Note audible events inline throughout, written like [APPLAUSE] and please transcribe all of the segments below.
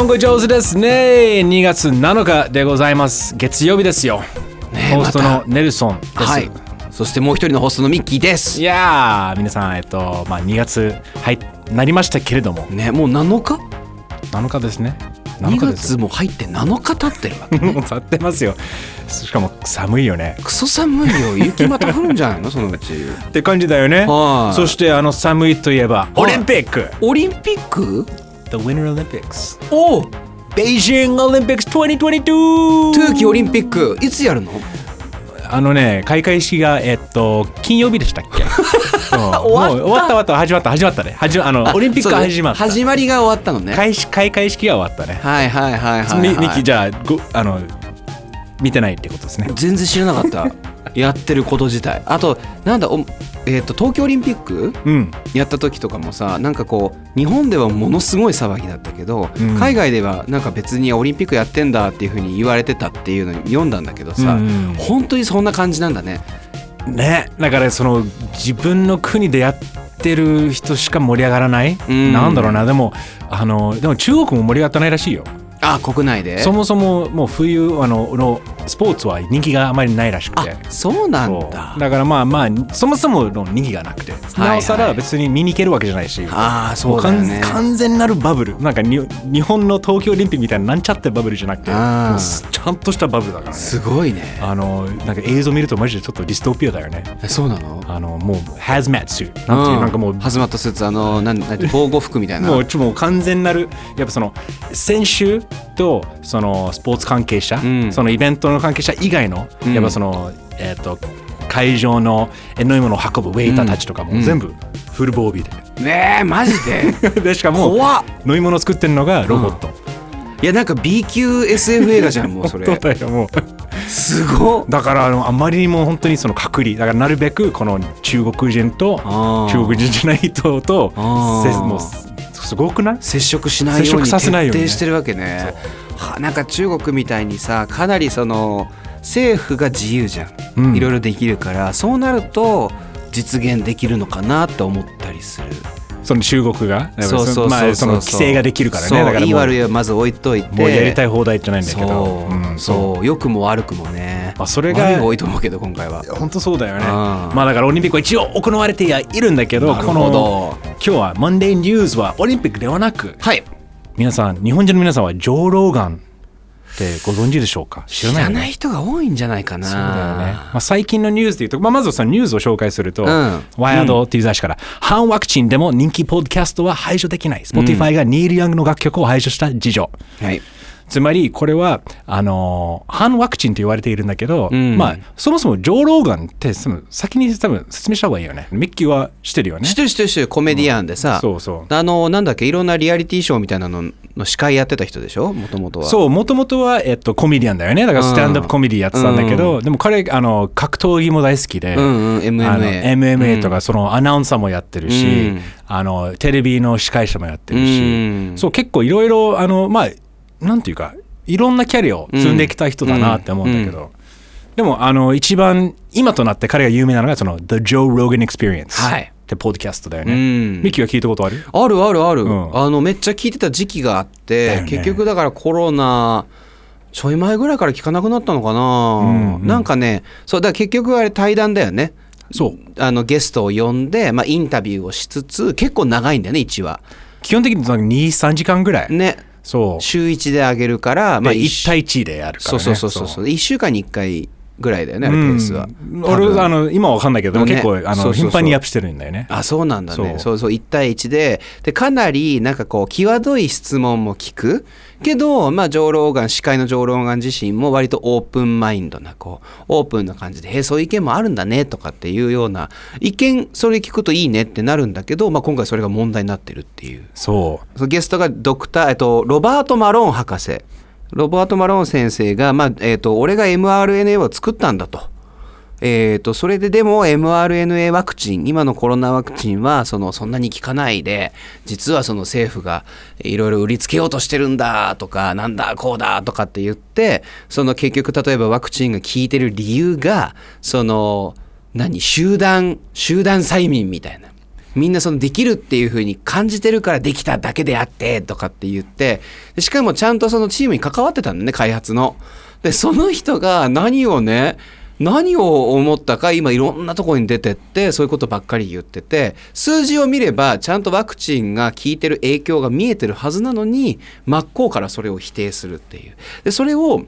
本語上手ですね。2月7日でございます。月曜日ですよ、ねホストのネルソンです、はい。そしてもう一人のホストのミッキーです。いやー皆さんえっとまあ2月はいなりましたけれども。ねもう7日？7日ですね。2 7日です。月も入って7日経ってるわけ [LAUGHS] もう経ってますよ。しかも寒いよね。クソ寒いよ。雪また降るんじゃないの？[LAUGHS] そのうち。って感じだよね。はい。そしてあの寒いといえばオリンピック。オリンピック？The Winter Olympics. おベイジングオリンピックス2022冬季オリンピックいつやるのあのね開会式がえっと金曜日でしたっけ？[LAUGHS] うん。もう終わった。終わった始まった始まったね。始まあのオリンピックが始まった。始まりが終わったのね。開始開会式が終わったね、はいはいはいはい、はい、みミキじゃあごあの見てないってことですね。全然知らなかったやってること自体。あとなんだお、えー、と東京オリンピックうん。やった時とかもさなんかこう日本ではものすごい騒ぎだったけど、うん。海外ではなんか別にオリンピックやってんだっていうふうに言われてたっていうのに読んだんだけどさ、うん本当にそんな感じなんだね。ね。だからその自分の国でやってる人しか盛り上がらない、うん。なんだろうな。でもあのでも中国も盛り上がってないらしいよ。あ国内で？そもそももう冬あののスポーツは人気があまりないらしくて。あそうなんだ。だからまあまあそもそもの人気がなくて、はいなおさら別に見に行けるわけじゃないし。ああそもうだよね。完全なるバブル。なんかに日本の東京オリンピックみたいななんちゃってバブルじゃなくてちゃんとしたバブルだからね。すごいね。あのなんか映像見るとマジでちょっとディストピアだよね。えそうなの？あのもうハズマットスーツなんていう、うなんかもうハズマットスーツあのなんなんて防護服みたいな。もうちょもう完全なるやっぱその選手とそのスポーツ関係者、ん。そのイベントの関係者以外の、うん。やっぱそのえっ、と会場のえ飲み物を運ぶウェイターたちとかも全部フル防備ねえマジで？[LAUGHS] ででしかも飲み物作ってるのがロボット、いやなんか B 級 SF 映画じゃんもうそれ。そうだよもう。すごっ。だからあのあまりにも本当にその隔離。だからなるべくこの中国人と中国人じゃない人とせもうすすごくない？接触しないよう接触に徹させないようにね底してるわけね。はなんか中国みたいにさかなりその政府が自由じゃん、うん。いろいろできるからそうなると実現できるのかなって思ったりする。その中国が？そうそうまあその規制ができるからね。だからいい悪いはまず置いといて。もうやりたい放題じゃないんだけど。そう、うんそう。良くも悪くもね。まあそれが悪いが多いと思うけど今回は。本当そうだよね。うん。まあだからオリンピックは一応行われてはいるんだけど。この今日は Monday News はオリンピックではなくはい皆さん日本人の皆さんはジョー・ローガンってご存知でしょうか？知ら知ないよね？らない人が多いんじゃないかな。そうだよね、まあ、最近のニュースでいうと、まあ、まずそのニュースを紹介すると、ん。ワイヤードっていう雑誌から、反ワクチンでも人気ポッドキャストは排除できない。Spotify がニール・ヤングの楽曲を排除した事情。はいつまりこれはあのー反ワクチンと言われているんだけど、ん。まあそもそもジョー・ローガンってその先に多分説明した方がいいよね。ミッキーは知ってるよね。知ってる知ってる知ってるコメディアンでさ、そうそう。あのなんだっけいろんなリアリティショーみたいなのの司会やってた人でしょ？もともとは。そうもともとは、えっと、コメディアンだよね。だからスタンダップコメディやってたんだけど、でも彼あの格闘技も大好きで、うんうん。MMA MMA とかそのアナウンサーもやってるし、うん。あのテレビの司会者もやってるうし、ん。そう結構いろいろあのまあなんていうかいろんなキャリアを積んできた人だなって思うんだけど、でもあの一番今となって彼が有名なのがその The Joe Rogan Experience はい。ってポッドキャストだようね。ん。ミキは聞いたことある？あるあるある、うん。あのめっちゃ聞いてた時期があって、ね。結局だからコロナちょい前ぐらいから聞かなくなったのかな、うんうん。なんかねそうだから結局あれ対談だよね。そう。あのゲストを呼んで、まあ、インタビューをしつつ結構長いんだよね1話。基本的に23時間ぐらい。ね。週1であげるから、まあ、で一1対1でやるから、ね。そうそうそうそうそう。1週間に1回ぐらいだよねあれペースは、俺あの今は分かんないけど、ね。結構あの頻繁にアップしてるんだよね。あそうなんだね。そそううそう1対1ででかなりなんかこう際どい質問も聞く。けどまあジョー・ローガン司会のジョー・ローガン自身も割とオープンマインドなこうオープンな感じで「へえそういう意見もあるんだね」とかっていうような意見それ聞くといいねってなるんだけど、まあ、今回それが問題になってるっていう。そう。ゲストがドクター、えっと、ロバート・マローン博士ロバート・マローン先生が、まあえっと、俺が mRNA を作ったんだと。えー、とそれででも mRNA ワクチン今のコロナワクチンはそのそんなに効かないで実はその政府がいろいろ売りつけようとしてるんだとかなんだこうだとかって言ってその結局例えばワクチンが効いてる理由がその何集団集団催眠みたいなみんなそのできるっていう風に感じてるからできただけであってとかって言ってしかもちゃんとそのチームに関わってたんだね開発の。でその人が何をね何を思ったか今いろんなとこに出てってそういうことばっかり言ってて数字を見ればちゃんとワクチンが効いてる影響が見えてるはずなのに真っ向からそれを否定するっていうでそれを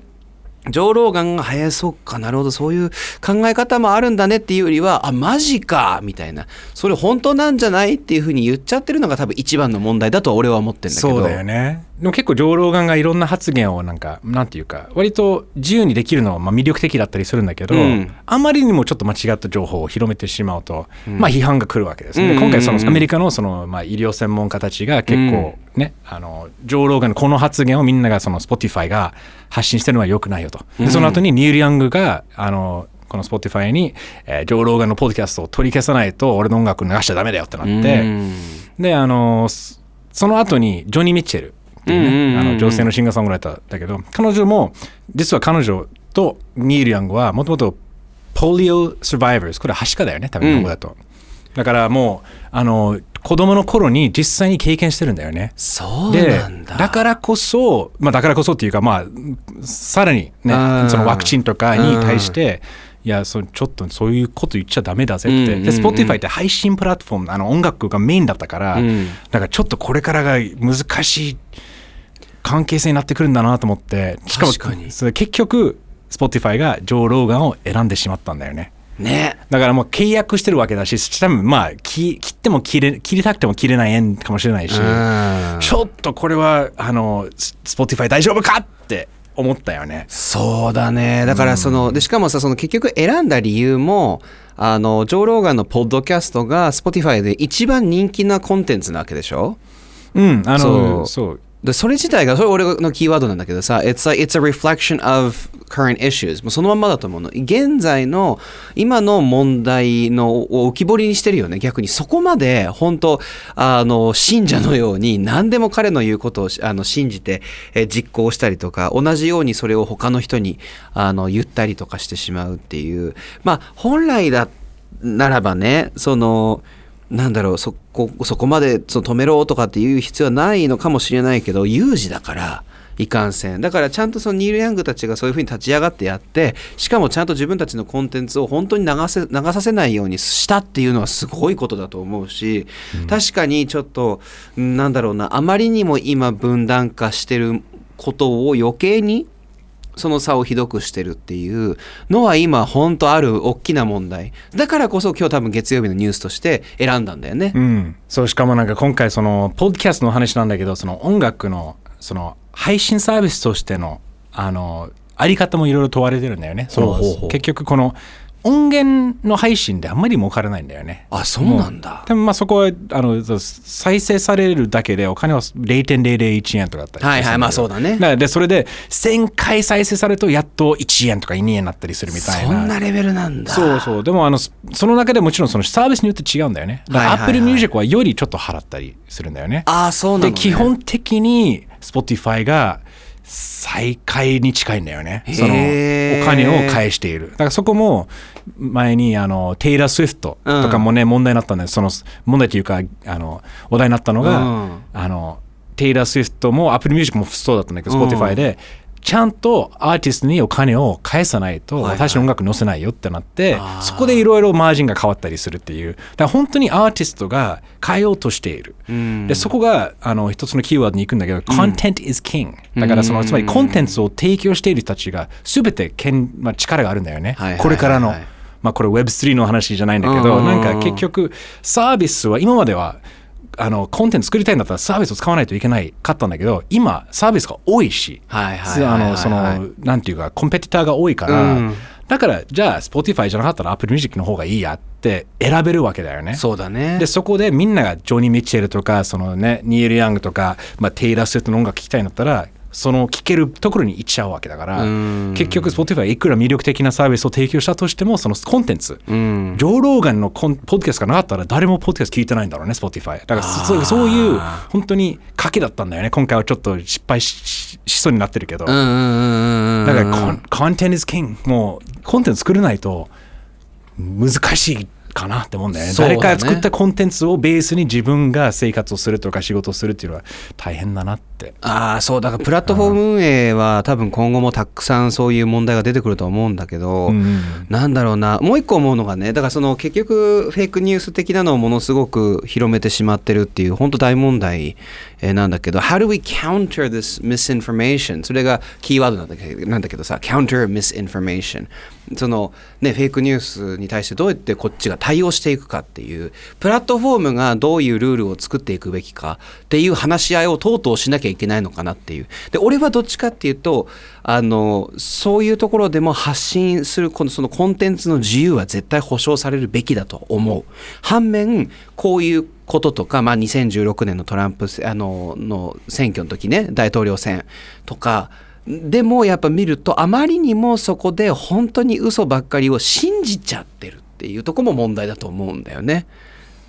上老眼・が、早そうか、なるほど、そういう考え方もあるんだねっていうよりは、あ、マジかみたいな、それ本当なんじゃない？っていうふうに言っちゃってるのが多分一番の問題だと俺は思ってんだけど。そうだよね。でも結構、ジョー・ローガンがいろんな発言をなんか、なんていうか、割と自由にできるのはまあ魅力的だったりするんだけど、うん。あまりにもちょっと間違った情報を広めてしまうと、うん。まあ批判が来るわけですね。うんで今回、そのアメリカのその、まあ、医療専門家たちが結構ね、あの、ジョー・ローガンのこの発言をみんながその Spotify が発信してるのは良くないよと。でその後にニール・ヤングが、あの、この Spotify に、えージョー・ローガンのポッドキャストを取り消さないと俺の音楽流しちゃダメだよってなって、うん。であのそその後にジョニー・ミッチェルっていううんうんうんうん。ねあの女性のシンガーソングライターだけど彼女も実は彼女とニール・ヤングはもともとポリオ・サバイバーズこれははしかだよね多分日本語だと、だからもうあの子供の頃に実際に経験してるんだよね。そうでなんだ。だからこそ、まあ、だからこそっていうか、まあ、さらにねうん。そのワクチンとかに対して、いやそちょっとそういうこと言っちゃダメだぜって、うんうんで Spotify って配信プラットフォームあの音楽がメインだったから、うん。だからちょっとこれからが難しい関係性になってくるんだなと思ってしかもそれ結局 Spotify がジョー・ローガンを選んでしまったんだよね。ね。だからもう契約してるわけだし多分まあ切切っても切れ切りたくても切れない縁かもしれないし、うんちょっとこれはあのス Spotify 大丈夫かって思ったよね。そうだね。だからその、で、しかもさ、その結局選んだ理由も、あの、ジョー・ローガンのポッドキャストが Spotify で一番人気なコンテンツなわけでしょ？うん、あのそうでそれ自体が、それ俺のキーワードなんだけどさ、It's, like, it's a reflection of current issues. もうそのまんまだと思うの。現在の、今の問題のを浮き彫りにしてるよね。逆にそこまで、本当あの、信者のように、何でも彼の言うことをあの信じて、実行したりとか、同じようにそれを他の人にあの言ったりとかしてしまうっていう。まあ、本来だならばね、その、なんだろうそこそこまでその止めろとかっていう必要はないのかもしれないけど有事だからいかんせん。だからちゃんとそのニール・ヤングたちがそういうふうに立ち上がってやってしかもちゃんと自分たちのコンテンツを本当に流せ流させないようにしたっていうのはすごいことだと思うし、確かにちょっとうんなんだろうなあまりにも今分断化してることを余計にその差をひどくしてるっていうのは今本当ある大きな問題だからこそ今日多分月曜日のニュースとして選んだんだよね。うん、そうしかもなんか今回そのポッドキャストの話なんだけどその音楽のその配信サービスとしてのあのあり方もいろいろ問われてるんだよね。その結局この音源の配信であんまり儲からないんだよね。あそうなんだ。でもまあそこはあの再生されるだけでお金は0.001円とかだったりはいはいまあそうだねからでそれで1000回再生されるとやっと1円とか2円になったりするみたいなそんなレベルなんだ。そうそうでもあのそその中でもちろんそのサービスによって違うんだよねだから Apple Music はよりちょっと払ったりするんだよねああそうなの、でね。基本的に Spotify が再開に近いんだよね。そのお金を返している。だからそこも前にあのテイラー・スウィフトとかもね、問題になったんでその問題というかあの話題になったのが、うん。あのテイラー・スウィフトも Apple Music もそうだったんだけど、うん。Spotify でちゃんとアーティストにお金を返さないとはいはい。私の音楽載せないよってなって、あー。そこでいろいろマージンが変わったりするっていう。だから本当にアーティストが変えようとしている、うん。でそこがあの一つのキーワードに行くんだけど、content is king だからそのうん。つまりコンテンツを提供している人たちが全て権、まあ、力があるんだよね、はいはいはいはい。これからの。まあこれ Web3 の話じゃないんだけど、うん。なんか結局サービスは今まではあのコンテンツ作りたいんだったらサービスを使わないといけないかったんだけど今サービスが多いし、なんていうかコンペティターが多いから、うんだからじゃあ Spotify じゃなかったら Apple Music の方がいいやって選べるわけだよね。そうだね。でそこでみんながジョニー・ミッチェルとかその、ね、ニール・ヤングとか、まあ、テイラー・スウィフトの音楽聴きたいんだったらその聴けるところに行っちゃうわけだからうん結局 Spotify いくら魅力的なサービスを提供したとしてもそのコンテンツ、うん。ジョー・ローガンのコンポッドキャストがなかったら誰もポッドキャスト聞いてないんだろうね Spotify だからそそういう本当に賭けだったんだよね今回はちょっと失敗しそうになってるけど。だからコン、コンテンツ is king。もう、コンテンツ作れないと、難しいかなって思うんだよねね。誰かが作ったコンテンツをベースに自分が生活をするとか仕事をするっていうのは大変だなって。ああそう。だからプラットフォーム運営は多分今後もたくさんそういう問題が出てくると思うんだけど、うんなんだろうな。もう一個思うのがねだからその結局フェイクニュース的なのをものすごく広めてしまってるっていう本当大問題えーなんだけど How do we counter this misinformation? それがキーワードなんだけどなんだけどさ counter misinformation. そのねフェイクニュースに対してどうやってこっちが対応していくかっていうプラットフォームがどういうルールを作っていくべきかっていう話し合いをとうとうしなきゃいけないのかなっていう。で俺はどっちかっていうとあのそういうところでも発信するこのそのコンテンツの自由は絶対保障されるべきだと思う反面こういうこととか、まあ、2016年のトランプあのの選挙の時ね大統領選とかでもやっぱ見るとあまりにもそこで本当に嘘ばっかりを信じちゃってるっていうところも問題だと思うんだよね。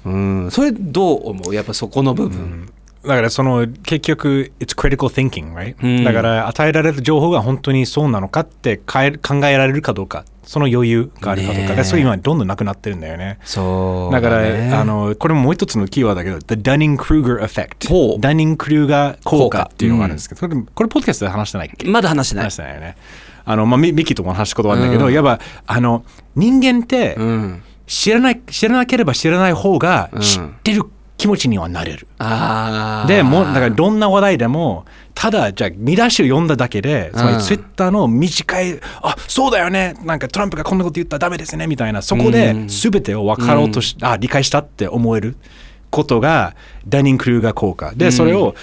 うん、それどう思う？やっぱそこの部分。だからその結局 it's critical thinking right、うんだから与えられる情報が本当にそうなのかって考えられるかどうかその余裕があるかどうかでそういう今どんどんなくなってるんだよね。そうだからねあのこれももう一つのキーワードだけど The Dunning-Kruger effect ほう。ダニング・クルーガー効果っていうのがあるんですけど、効これこれポッドキャストで話してないっけ？まだ話してない。話し。てないよね。あの、まあ、ミミキとも話したことはあるんだけど、うん。やっぱあの人間ってうん、知らない知らなければ知らない方がうん。知ってる気持ちにはなれる。でもうだからどんな話題でもただじゃあ見出しを読んだだけでつまうんりツイッターの短い「あそうだよねなんかトランプがこんなこと言ったらダメですね」みたいなそこでうん。全てを分かろうとし、あ理解したって思えることがダニング・クルーガー効果。でそれを、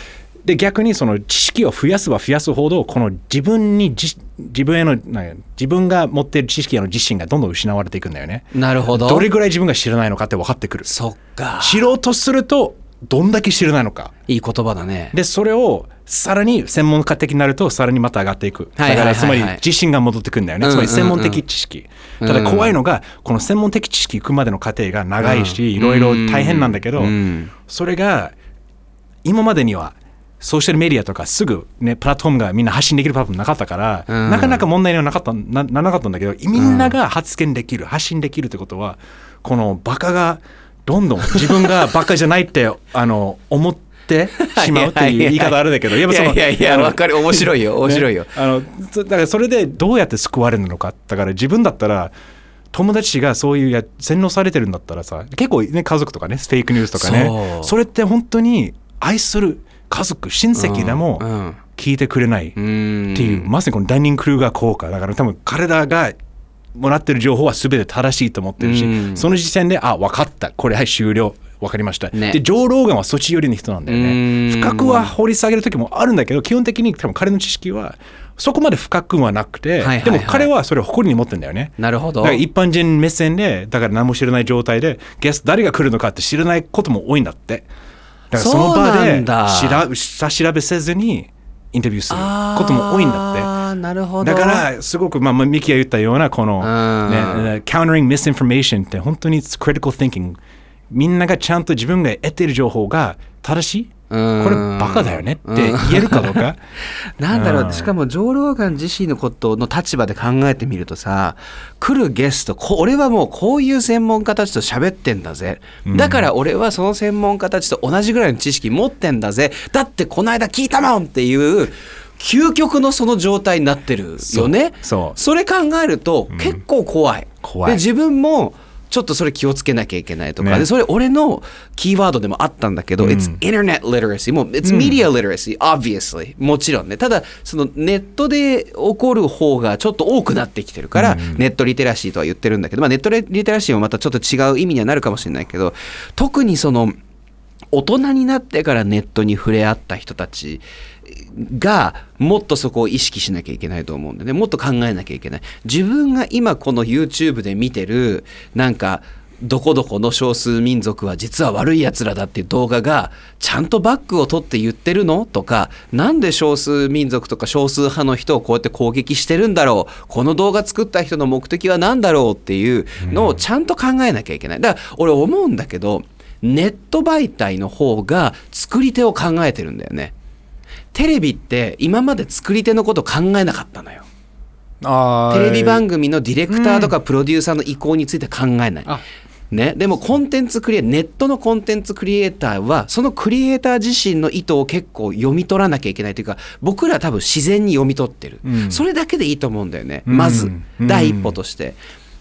で逆にその知識を増やせば増やすほどこの自分に自自分への自分が持っている知識への自信がどんどん失われていくんだよね。なるほど。どれぐらい自分が知らないのかって分かってくる。そっか。知ろうとするとどんだけ知らないのか。いい言葉だね。でそれをさらに専門家的になるとさらにまた上がっていくだからつまり自信が戻ってくるんだよね、うんつまり専門的知識、うんただ怖いのがこの専門的知識行くまでの過程が長いし、うんいろいろ大変なんだけど、うんそれが今までにはソーシャルメディアとかすぐ、ね、プラットフォームがみんな発信できるプラットフォームなかったから、うんなかなか問題にはなかったなならなかったんだけどみんなが発言できる発信できるってことはこのバカがどんどん自分がバカじゃないって [LAUGHS] あの思ってしまうっていう言い方あるんだけどいやいやいや、わかる。面白いよ。面白いよね。あのそだからそれでどうやって救われるのかだから自分だったら友達がそういうや洗脳されてるんだったらさ結構ね家族とかねフェイクニュースとかねそれって本当に愛する家族親戚でも聞いてくれないっていう、まさにこのダイニング・クルーガー効果だから多分彼らがもらってる情報は全て正しいと思ってるし、うん。その時点であ分かった。これはい終了。分かりました、ね。でジョー・ローガンはそっち寄りの人なんだようねん。深くは掘り下げる時もあるんだけど基本的に多分彼の知識はそこまで深くはなくて、でも彼はそれを誇りに持ってるんだよね。なるほど。だから一般人目線でだから何も知らない状態でゲスト誰が来るのかって知らないことも多いんだってだからその場で調下調べせずにインタビューすることも多いんだって。なるほど。だからすごく、まあ、まあミキが言ったようなこの、うん。ね、countering misinformation って本当に critical thinking みんながちゃんと自分が得ている情報が正しいこうん。れバカだよねって言えるかどうか？[LAUGHS] なんだろう、うん。しかもジョー・ローガン自身のことの立場で考えてみるとさ来るゲストこ俺はもうこういう専門家たちと喋ってんだぜ。だから俺はその専門家たちと同じぐらいの知識持ってんだぜ。だってこの間聞いたもんっていう究極のその状態になってるよね。そう。そう。れ考えると結構怖い、怖い。で自分もちょっとそれ気をつけなきゃいけないとか、ね。でそれ俺のキーワードでもあったんだけど、うん。It's internet literacy もう It's media literacy obviously もちろんね。ただそのネットで起こる方がちょっと多くなってきてるから、ネットリテラシーとは言ってるんだけど、まあ、ネットリテラシーもまたちょっと違う意味にはなるかもしれないけど特にその大人になってからネットに触れ合った人たちがもっとそこを意識しなきゃいけないと思うんでね。もっと考えなきゃいけない。自分が今この YouTube で見てるなんかどこどこの少数民族は実は悪いやつらだっていう動画がちゃんとバックを取って言ってるの？とかなんで少数民族とか少数派の人をこうやって攻撃してるんだろう？この動画作った人の目的は何だろうっていうのをちゃんと考えなきゃいけない。だから俺思うんだけどネット媒体の方が作り手を考えてるんだよね。テレビって今まで作り手のこと考えなかったのよ。テレビ番組のディレクターとかプロデューサーの意向について考えない、あ。ね、でもコンテンツクリエネットのコンテンツクリエイターはそのクリエイター自身の意図を結構読み取らなきゃいけないというか僕ら多分自然に読み取ってる、うん。それだけでいいと思うんだよね、うん。まず。うん第一歩として、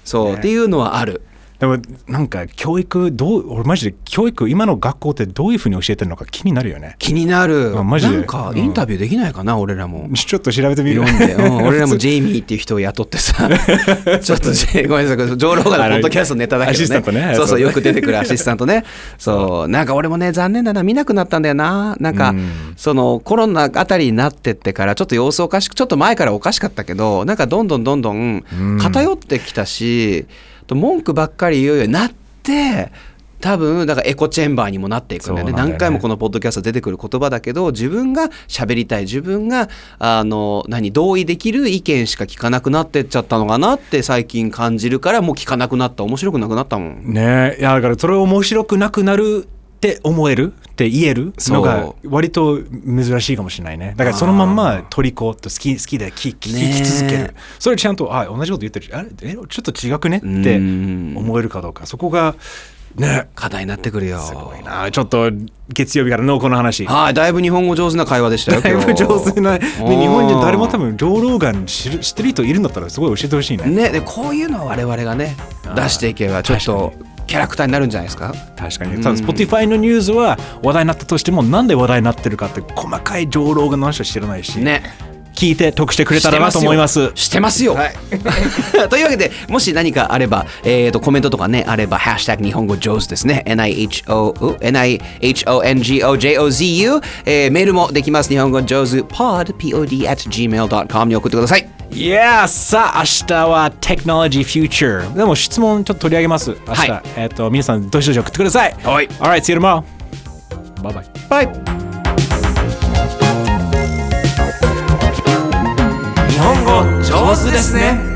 そう、ね。っていうのはあるでもなんか教育どう俺マジで教育今の学校ってどういうふうに教えてるのか気になるよね。気になる。あマジで。なんかインタビューできないかな、俺らも。ちょっと調べてみる。読んで、うん [LAUGHS] 俺らもジェイミーっていう人を雇ってさ。[LAUGHS] ちょっとジェイごめんなさい上ローガのポッドキャストネタだけどね。アシスタントねそうそそううよく出てくる [LAUGHS] アシスタントね。そう。なんか俺もね残念だな見なくなったんだよな。なんか、うん。そのコロナあたりになってってからちょっと様子おかしくちょっと前からおかしかったけどなんかどんどんどんどん偏ってきたし、と文句ばっかり言うようになって多分だからエコチェンバーにもなっていくんだよね。ね。何回もこのポッドキャスト出てくる言葉だけど自分が喋りたい自分があの何同意できる意見しか聞かなくなってっちゃったのかなって最近感じるからもう聞かなくなった。面白くなくなったもん。ね。いやだからそれ面白くなくなるって思えるって言えるのがそ割と珍しいかもしれないね。だからそのまんま虜と好き好きで聞き聞ねき続ける。それちゃんとあ同じこと言ってる。しあれ？えちょっと違くね？ってうん。思えるかどうか。そこがね。課題になってくるよ。すごいな。ちょっと月曜日から濃厚な話。はい、だいぶ日本語上手な会話でしたよ。だいぶ上手な、ね、日本人誰も多分上老眼知る知ってる人いるんだったらすごい教えてほしいね。ね、でこういうのを我々がね出していけばちょっとキャラクターになるんじゃないですか？確かに。多分 Spotify のニュースは話題になったとしてもなんで話題になってるかって細かい上老眼の話は知らないし、ね。聞いて得してくれたらなと思います。してますよ。[LAUGHS] というわけで、もし何かあれば、えー、とコメントとかね、あれば、ハッシュタグ日本語上手ですね。NIHO、NIHONGOJOZU、えーメールもできます。日本語上手 pod, pod at gmail.com に送ってください。Yeah! さあ明日は Technology Future でも質問ちょっと取り上げます。明日、はいえっ、と皆さんどしどし送ってください。はい。Alright, see you tomorrow Bye bye バ上手ですね。